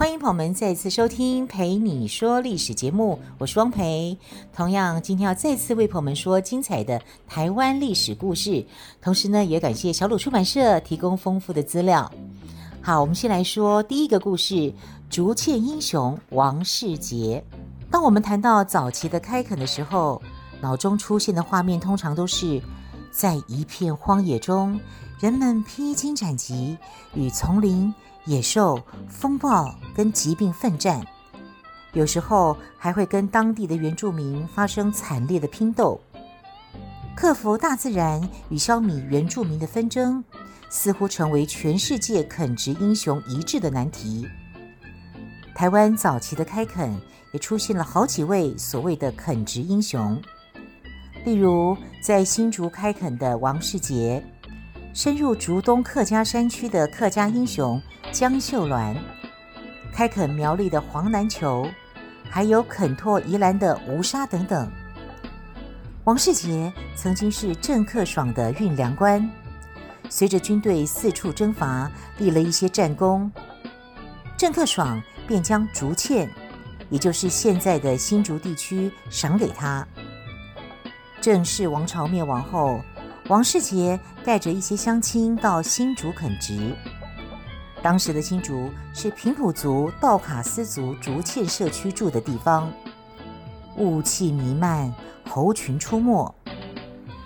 欢迎朋友们再次收听《陪你说历史》节目，我是汪培。同样，今天要再次为朋友们说精彩的台湾历史故事，同时呢，也感谢小鲁出版社提供丰富的资料。好，我们先来说第一个故事：竹堑英雄王世杰。当我们谈到早期的开垦的时候，脑中出现的画面通常都是在一片荒野中，人们披荆斩棘，与丛林、野兽、风暴跟疾病奋战，有时候还会跟当地的原住民发生惨烈的拼斗。克服大自然与消弭原住民的纷争，似乎成为全世界垦殖英雄一致的难题。台湾早期的开垦也出现了好几位所谓的垦殖英雄，例如在新竹开垦的王世杰，深入竹东客家山区的客家英雄江秀鸾，开垦苗栗的黄南球，还有垦拓宜兰的吴沙等等。王世杰曾经是郑克爽的运粮官，随着军队四处征伐，立了一些战功，郑克爽便将竹堑，也就是现在的新竹地区，赏给他。郑氏王朝灭亡后，王世杰带着一些乡亲到新竹垦殖。当时的新竹是平埔族、道卡斯族竹堑社区住的地方，雾气弥漫，猴群出没。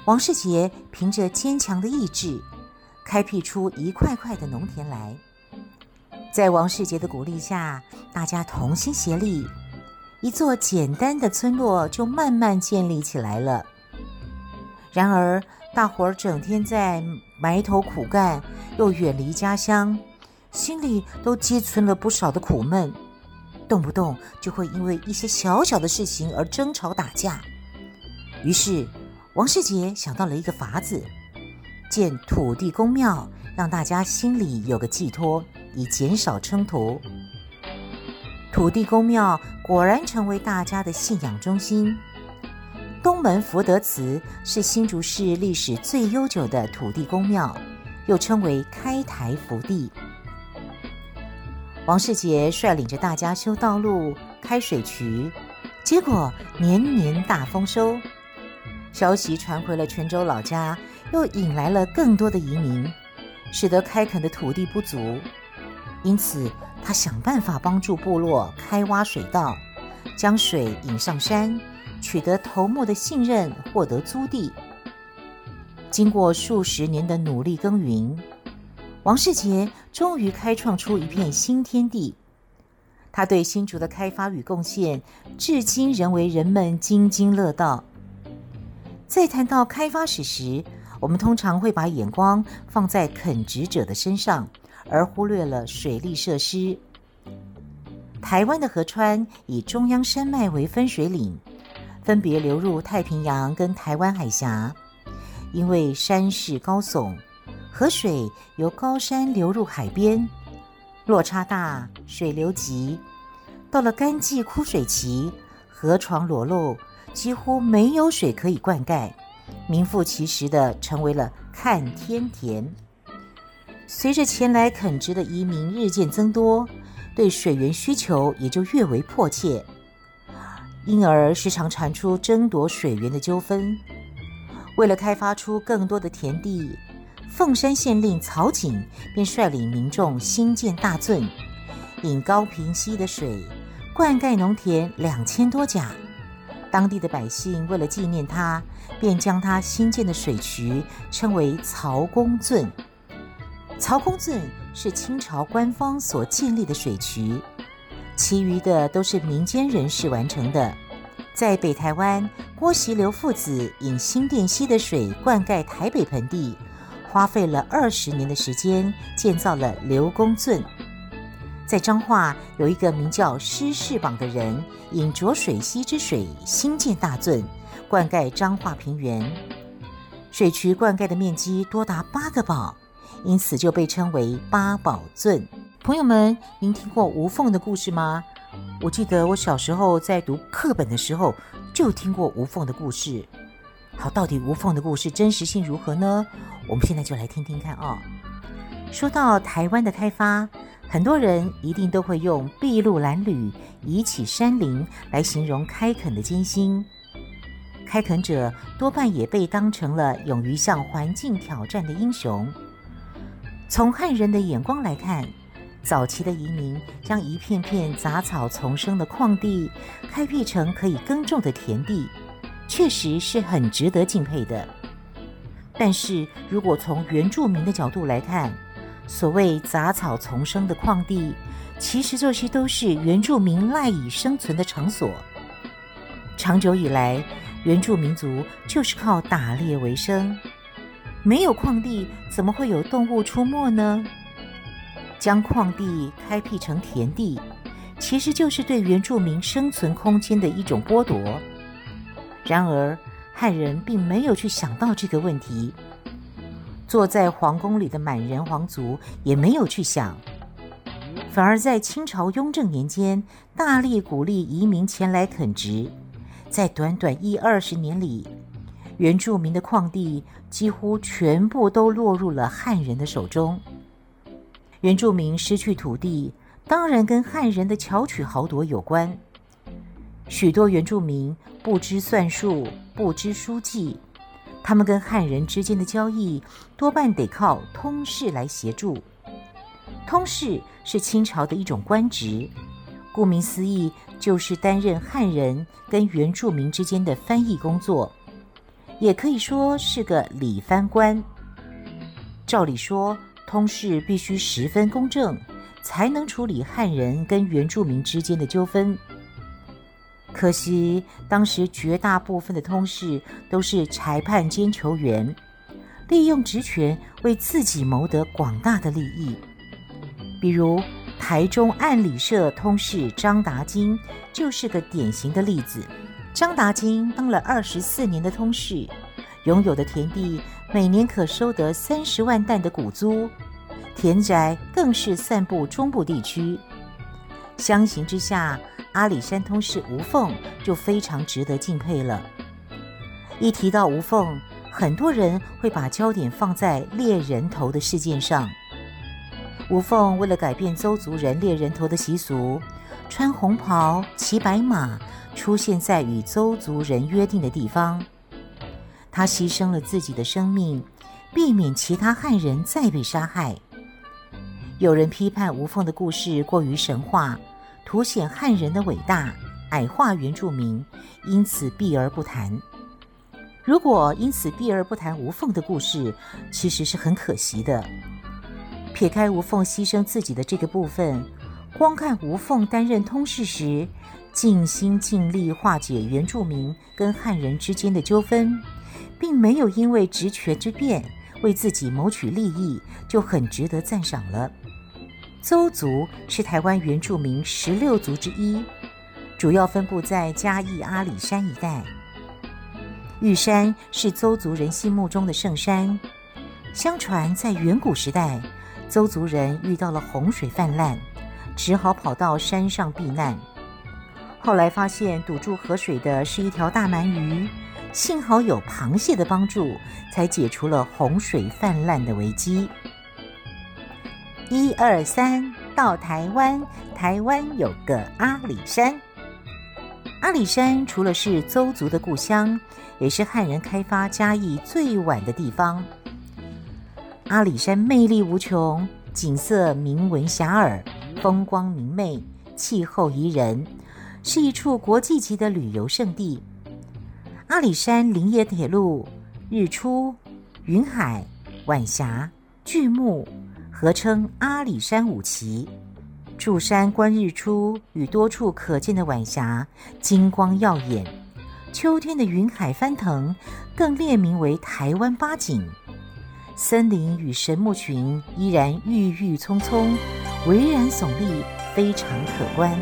王世杰凭着坚强的意志，开辟出一块块的农田来。在王世杰的鼓励下，大家同心协力，一座简单的村落就慢慢建立起来了。然而，大伙儿整天在埋头苦干，又远离家乡，心里都积存了不少的苦闷，动不动就会因为一些小小的事情而争吵打架。于是，王世杰想到了一个法子，建土地公庙，让大家心里有个寄托，以减少冲突。土地公庙果然成为大家的信仰中心。东门福德祠是新竹市历史最悠久的土地公庙，又称为开台福地。王世杰率领着大家修道路、开水渠，结果年年大丰收。消息传回了泉州老家，又引来了更多的移民，使得开垦的土地不足。因此，他想办法帮助部落开挖水道，将水引上山。取得头目的信任，获得租地。经过数十年的努力耕耘，王世杰终于开创出一片新天地。他对新竹的开发与贡献，至今仍为人们津津乐道。在谈到开发史时，我们通常会把眼光放在垦殖者的身上，而忽略了水利设施。台湾的河川以中央山脉为分水岭。分别流入太平洋跟台湾海峡，因为山势高耸，河水由高山流入海边，落差大，水流急。到了干季枯水期，河床裸露，几乎没有水可以灌溉，名副其实的成为了看天田。随着前来垦殖的移民日渐增多，对水源需求也就越为迫切。因而时常传出争夺水源的纠纷。为了开发出更多的田地，凤山县令曹景便率领民众兴建大圳，引高平溪的水灌溉农田两千多甲。当地的百姓为了纪念他，便将他新建的水渠称为曹公圳。曹公圳是清朝官方所建立的水渠。其余的都是民间人士完成的。在北台湾，郭锡流父子引新店溪的水灌溉台北盆地，花费了二十年的时间，建造了刘公圳。在彰化，有一个名叫施世榜的人，引浊水溪之水，兴建大圳，灌溉彰化平原。水渠灌溉的面积多达八个堡，因此就被称为八堡圳。朋友们，您听过吴凤的故事吗？我记得我小时候在读课本的时候就听过吴凤的故事。好，到底吴凤的故事真实性如何呢？我们现在就来听听看啊、哦。说到台湾的开发，很多人一定都会用“筚路蓝缕，移起山林”来形容开垦的艰辛。开垦者多半也被当成了勇于向环境挑战的英雄。从汉人的眼光来看，早期的移民将一片片杂草丛生的旷地开辟成可以耕种的田地，确实是很值得敬佩的。但是如果从原住民的角度来看，所谓杂草丛生的旷地，其实这些都是原住民赖以生存的场所。长久以来，原住民族就是靠打猎为生，没有旷地，怎么会有动物出没呢？将旷地开辟成田地，其实就是对原住民生存空间的一种剥夺。然而，汉人并没有去想到这个问题，坐在皇宫里的满人皇族也没有去想，反而在清朝雍正年间大力鼓励移民前来垦殖。在短短一二十年里，原住民的矿地几乎全部都落入了汉人的手中。原住民失去土地，当然跟汉人的巧取豪夺有关。许多原住民不知算术，不知书记，他们跟汉人之间的交易多半得靠通事来协助。通事是清朝的一种官职。顾名思义，就是担任汉人跟原住民之间的翻译工作，也可以说是个理翻官。照理说，通事必须十分公正，才能处理汉人跟原住民之间的纠纷。可惜，当时绝大部分的通事都是裁判兼求员，利用职权为自己谋得广大的利益，比如。台中按理社通事张达金就是个典型的例子。张达金当了二十四年的通事，拥有的田地每年可收得三十万担的谷租，田宅更是散布中部地区。相形之下，阿里山通事吴凤就非常值得敬佩了。一提到吴凤，很多人会把焦点放在猎人头的事件上。吴凤为了改变邹族人猎人头的习俗，穿红袍、骑白马，出现在与邹族人约定的地方。他牺牲了自己的生命，避免其他汉人再被杀害。有人批判吴凤的故事过于神话，凸显汉人的伟大，矮化原住民，因此避而不谈。如果因此避而不谈吴凤的故事，其实是很可惜的。撇开吴凤牺牲自己的这个部分，光看吴凤担任通事时，尽心尽力化解原住民跟汉人之间的纠纷，并没有因为职权之便为自己谋取利益，就很值得赞赏了。邹族是台湾原住民十六族之一，主要分布在嘉义阿里山一带。玉山是邹族人心目中的圣山，相传在远古时代。邹族人遇到了洪水泛滥，只好跑到山上避难。后来发现堵住河水的是一条大鳗鱼，幸好有螃蟹的帮助，才解除了洪水泛滥的危机。一二三，到台湾，台湾有个阿里山。阿里山除了是邹族的故乡，也是汉人开发嘉义最晚的地方。阿里山魅力无穷，景色名闻遐迩，风光明媚，气候宜人，是一处国际级的旅游胜地。阿里山林业铁路日出、云海、晚霞、巨木，合称阿里山五奇。驻山观日出与多处可见的晚霞，金光耀眼。秋天的云海翻腾，更列名为台湾八景。森林与神木群依然郁郁葱葱，巍然耸立，非常可观。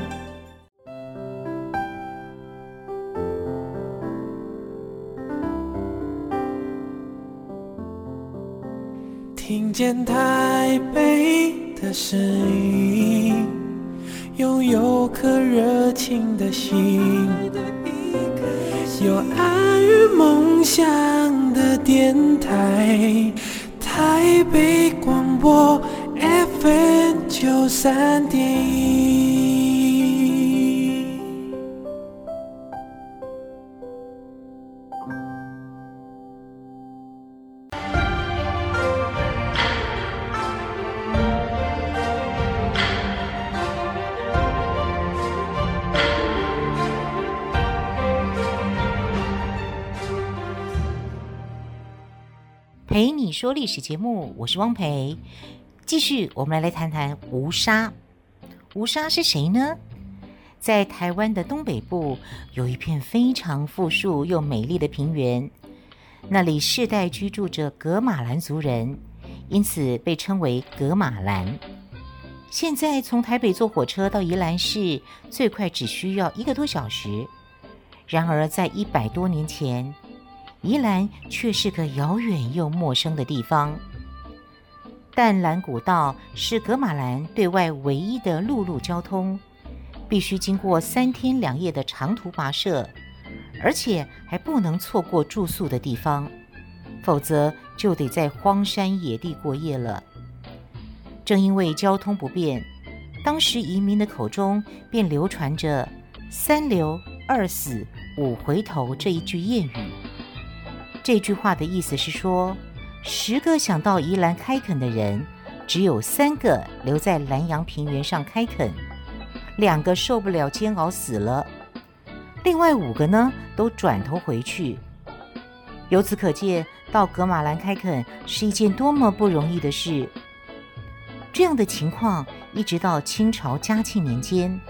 听见台北的声音，拥有颗热情的心，有爱与梦想的电台，台北广播 FM 九三点一。陪你说历史节目，我是汪培。继续，我们来来谈谈吴沙。吴沙是谁呢？在台湾的东北部，有一片非常富庶又美丽的平原，那里世代居住着格玛兰族人，因此被称为格玛兰。现在从台北坐火车到宜兰市，最快只需要一个多小时。然而，在一百多年前，宜兰却是个遥远又陌生的地方。淡兰古道是噶玛兰对外唯一的陆路交通，必须经过三天两夜的长途跋涉，而且还不能错过住宿的地方，否则就得在荒山野地过夜了。正因为交通不便，当时移民的口中便流传着“三留、二死、五回头”这一句谚语。这句话的意思是说，十个想到宜兰开垦的人，只有三个留在兰阳平原上开垦，两个受不了煎熬死了，另外五个呢都转头回去。由此可见，到噶玛兰开垦是一件多么不容易的事。这样的情况一直到清朝嘉庆年间，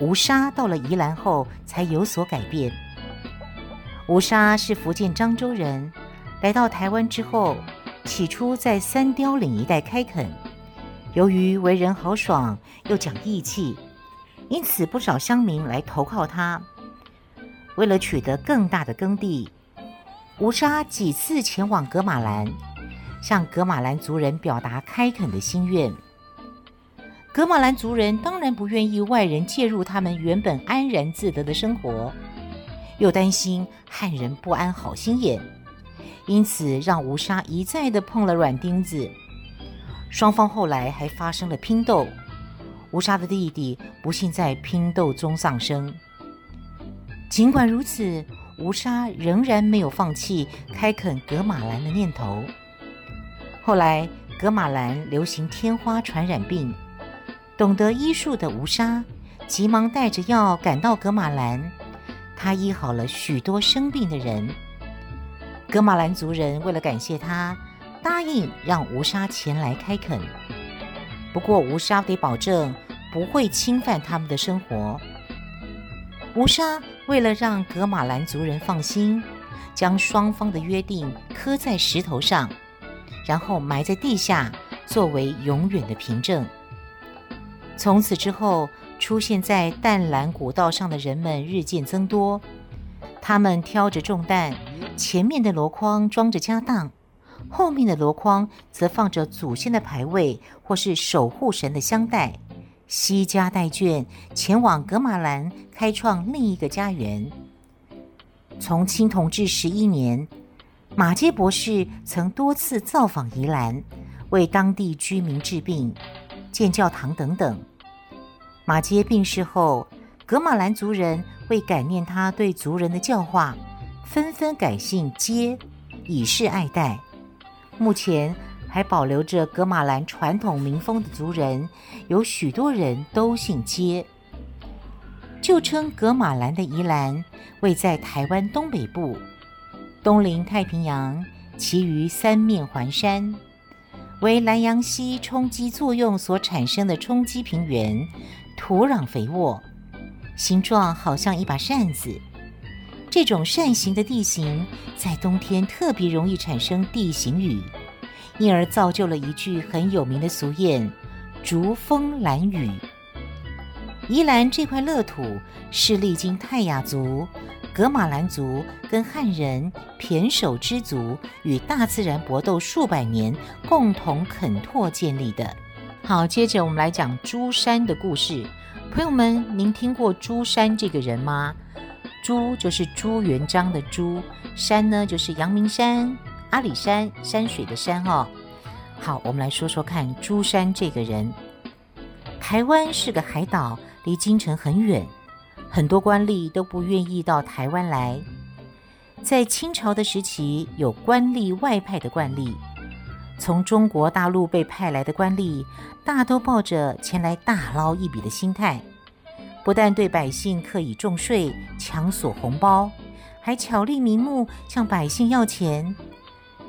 吴沙到了宜兰后才有所改变。吴沙是福建漳州人，来到台湾之后，起初在三貂岭一带开垦。由于为人豪爽又讲义气，因此不少乡民来投靠他。为了取得更大的耕地，吴沙几次前往噶玛兰，向噶玛兰族人表达开垦的心愿。噶玛兰族人当然不愿意外人介入他们原本安然自得的生活。又担心汉人不安好心眼，因此让吴沙一再的碰了软钉子。双方后来还发生了拼斗，吴沙的弟弟不幸在拼斗中丧生。尽管如此，吴沙仍然没有放弃开垦格玛兰的念头。后来，格玛兰流行天花传染病，懂得医术的吴沙急忙带着药赶到格玛兰。他医好了许多生病的人。格玛兰族人为了感谢他，答应让吴沙前来开垦。不过吴沙得保证不会侵犯他们的生活。吴沙为了让格玛兰族人放心，将双方的约定刻在石头上，然后埋在地下，作为永远的凭证。从此之后。出现在淡蓝古道上的人们日渐增多，他们挑着重担，前面的箩筐装着家当，后面的箩筐则放着祖先的牌位或是守护神的香袋，携家带眷前往格玛兰开创另一个家园。从清同治十一年，马偕博士曾多次造访宜兰，为当地居民治病、建教堂等等。马偕病逝后，噶玛兰族人为感念他对族人的教化，纷纷改姓偕，以示爱戴。目前还保留着噶玛兰传统民风的族人，有许多人都姓偕。旧称噶玛兰的宜兰，位在台湾东北部，东临太平洋，其余三面环山，为南阳溪冲积作用所产生的冲积平原。土壤肥沃，形状好像一把扇子。这种扇形的地形在冬天特别容易产生地形雨，因而造就了一句很有名的俗谚：“竹风兰雨。”宜兰这块乐土是历经泰雅族、噶玛兰族跟汉人胼手之族与大自然搏斗数百年，共同垦拓建立的。好，接着我们来讲朱山的故事。朋友们，您听过朱山这个人吗？朱就是朱元璋的朱，山呢就是阳明山、阿里山山水的山哦。好，我们来说说看朱山这个人。台湾是个海岛，离京城很远。很多官吏都不愿意到台湾来。在清朝的时期，有官吏外派的惯例。从中国大陆被派来的官吏，大都抱着前来大捞一笔的心态，不但对百姓课以重税、强索红包，还巧立名目向百姓要钱。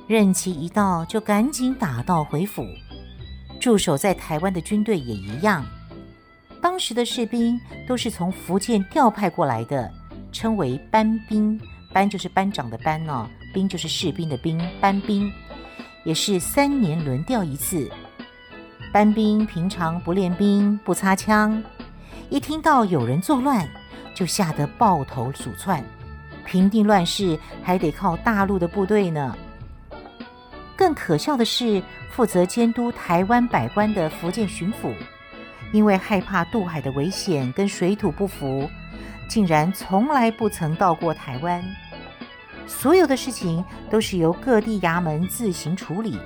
任期一到，就赶紧打道回府。驻守在台湾的军队也一样。当时的士兵都是从福建调派过来的，称为班兵。班就是班长的班哦，兵就是士兵的兵，班兵也是三年轮调一次。班兵平常不练兵，不擦枪，一听到有人作乱，就吓得抱头鼠窜。平定乱世还得靠大陆的部队呢。更可笑的是，负责监督台湾百官的福建巡抚。因为害怕渡海的危险跟水土不服，竟然从来不曾到过台湾。所有的事情都是由各地衙门自行处理，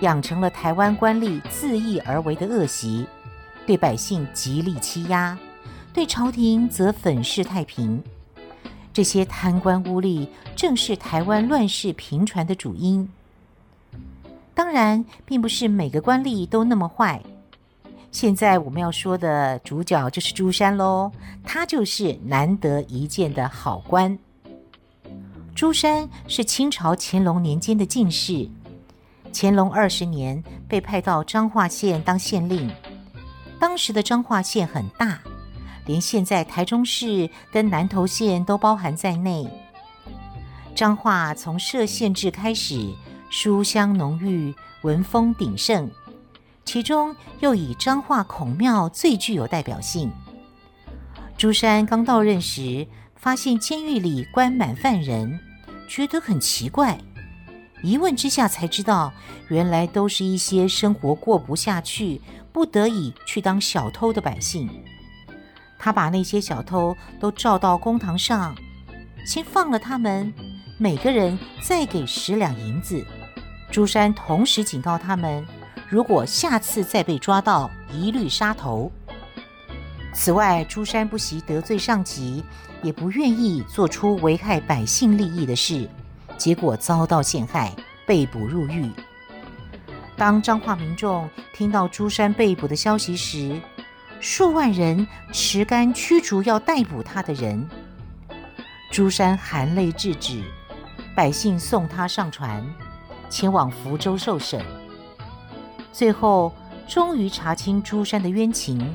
养成了台湾官吏恣意而为的恶习，对百姓极力欺压，对朝廷则粉饰太平。这些贪官污吏正是台湾乱世频传的主因。当然，并不是每个官吏都那么坏。现在我们要说的主角就是朱山喽，他就是难得一见的好官。朱山是清朝乾隆年间的进士，乾隆二十年被派到彰化县当县令。当时的彰化县很大，连现在台中市跟南投县都包含在内。彰化从设县制开始，书香浓郁，文风鼎盛。其中又以彰化孔庙最具有代表性。朱山刚到任时，发现监狱里关满犯人，觉得很奇怪。一问之下才知道，原来都是一些生活过不下去、不得已去当小偷的百姓。他把那些小偷都召到公堂上，先放了他们，每个人再给十两银子。朱山同时警告他们。如果下次再被抓到，一律杀头。此外，朱山不惜得罪上级，也不愿意做出危害百姓利益的事，结果遭到陷害，被捕入狱。当彰化民众听到朱山被捕的消息时，数万人持竿驱逐要逮捕他的人。朱山含泪制止，百姓送他上船，前往福州受审。最后，终于查清朱山的冤情，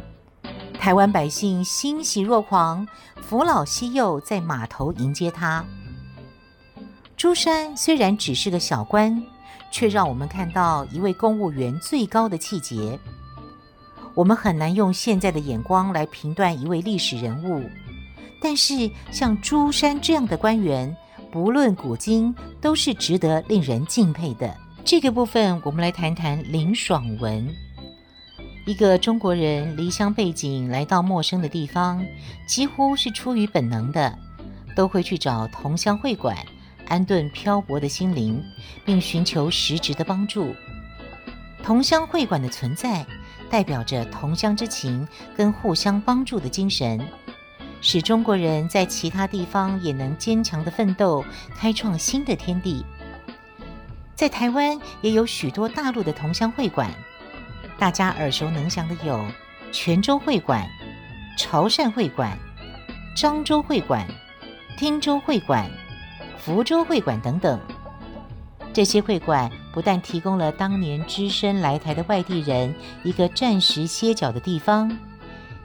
台湾百姓欣喜若狂，扶老携幼在码头迎接他。朱山虽然只是个小官，却让我们看到一位公务员最高的气节。我们很难用现在的眼光来评断一位历史人物，但是像朱山这样的官员，不论古今，都是值得令人敬佩的。这个部分，我们来谈谈林爽文。一个中国人离乡背井来到陌生的地方，几乎是出于本能的，都会去找同乡会馆，安顿漂泊的心灵，并寻求实质的帮助。同乡会馆的存在，代表着同乡之情跟互相帮助的精神，使中国人在其他地方也能坚强的奋斗，开创新的天地。在台湾也有许多大陆的同乡会馆，大家耳熟能详的有泉州会馆、潮汕会馆、漳州会馆、汀州会馆、福州会馆等等。这些会馆不但提供了当年只身来台的外地人一个暂时歇脚的地方，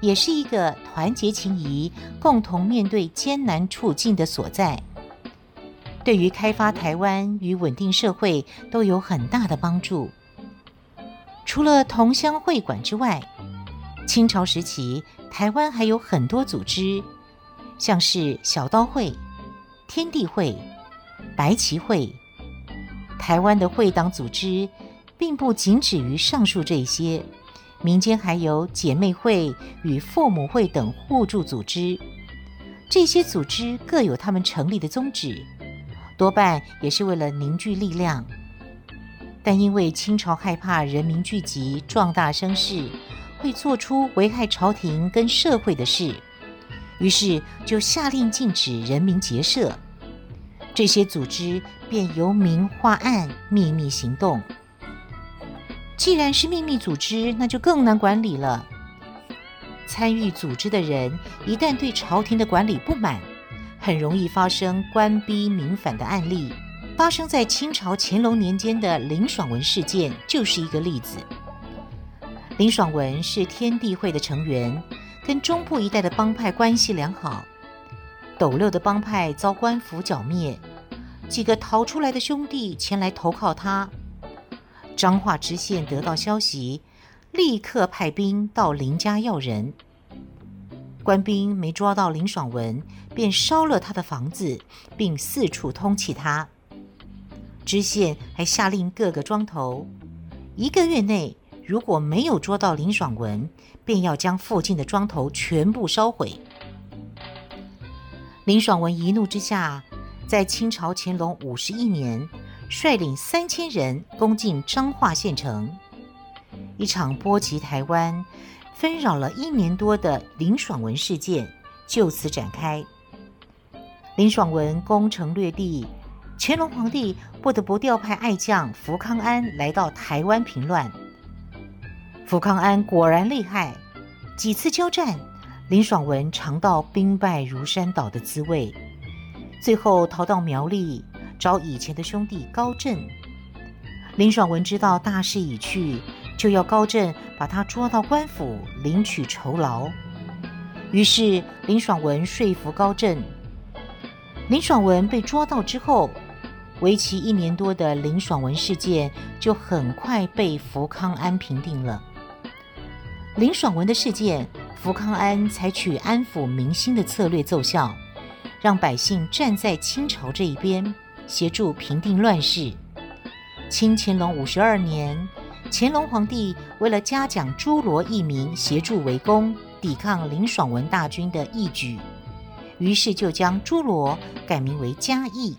也是一个团结情谊、共同面对艰难处境的所在。对于开发台湾与稳定社会都有很大的帮助。除了同乡会馆之外，清朝时期台湾还有很多组织，像是小刀会、天地会、白旗会。台湾的会党组织并不仅止于上述这些，民间还有姐妹会与父母会等互助组织。这些组织各有他们成立的宗旨，多半也是为了凝聚力量。但因为清朝害怕人民聚集壮大声势，会做出危害朝廷跟社会的事，于是就下令禁止人民结社。这些组织便由明化暗，秘密行动。既然是秘密组织，那就更难管理了。参与组织的人一旦对朝廷的管理不满，很容易发生官逼民反的案例。发生在清朝乾隆年间的林爽文事件就是一个例子。林爽文是天地会的成员，跟中部一带的帮派关系良好。斗六的帮派遭官府剿灭，几个逃出来的兄弟前来投靠他。彰化知县得到消息，立刻派兵到林家要人。官兵没抓到林爽文，便烧了他的房子，并四处通缉他。知县还下令各个庄头，一个月内如果没有捉到林爽文，便要将附近的庄头全部烧毁。林爽文一怒之下，在清朝乾隆五十一年，率领三千人攻进彰化县城，一场波及台湾、纷扰了一年多的林爽文事件就此展开。林爽文攻城略地。乾隆皇帝不得不调派爱将福康安来到台湾平乱。福康安果然厉害，几次交战，林爽文尝到兵败如山倒的滋味，最后逃到苗栗找以前的兄弟高振。林爽文知道大势已去，就要高振把他捉到官府领取酬劳。于是林爽文说服高振。林爽文被捉到之后。为期一年多的林爽文事件就很快被福康安平定了。林爽文的事件，福康安采取安抚民心的策略奏效，让百姓站在清朝这一边，协助平定乱世。清乾隆五十二年，乾隆皇帝为了嘉奖诸罗义民协助围攻、抵抗林爽文大军的义举，于是就将诸罗改名为嘉义。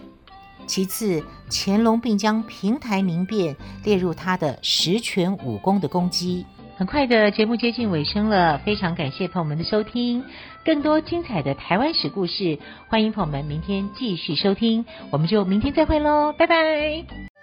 其次，乾隆并将平台明变列入他的十全武功的攻击。很快的节目接近尾声了，非常感谢朋友们的收听。更多精彩的台湾史故事，欢迎朋友们明天继续收听。我们就明天再会喽，拜拜。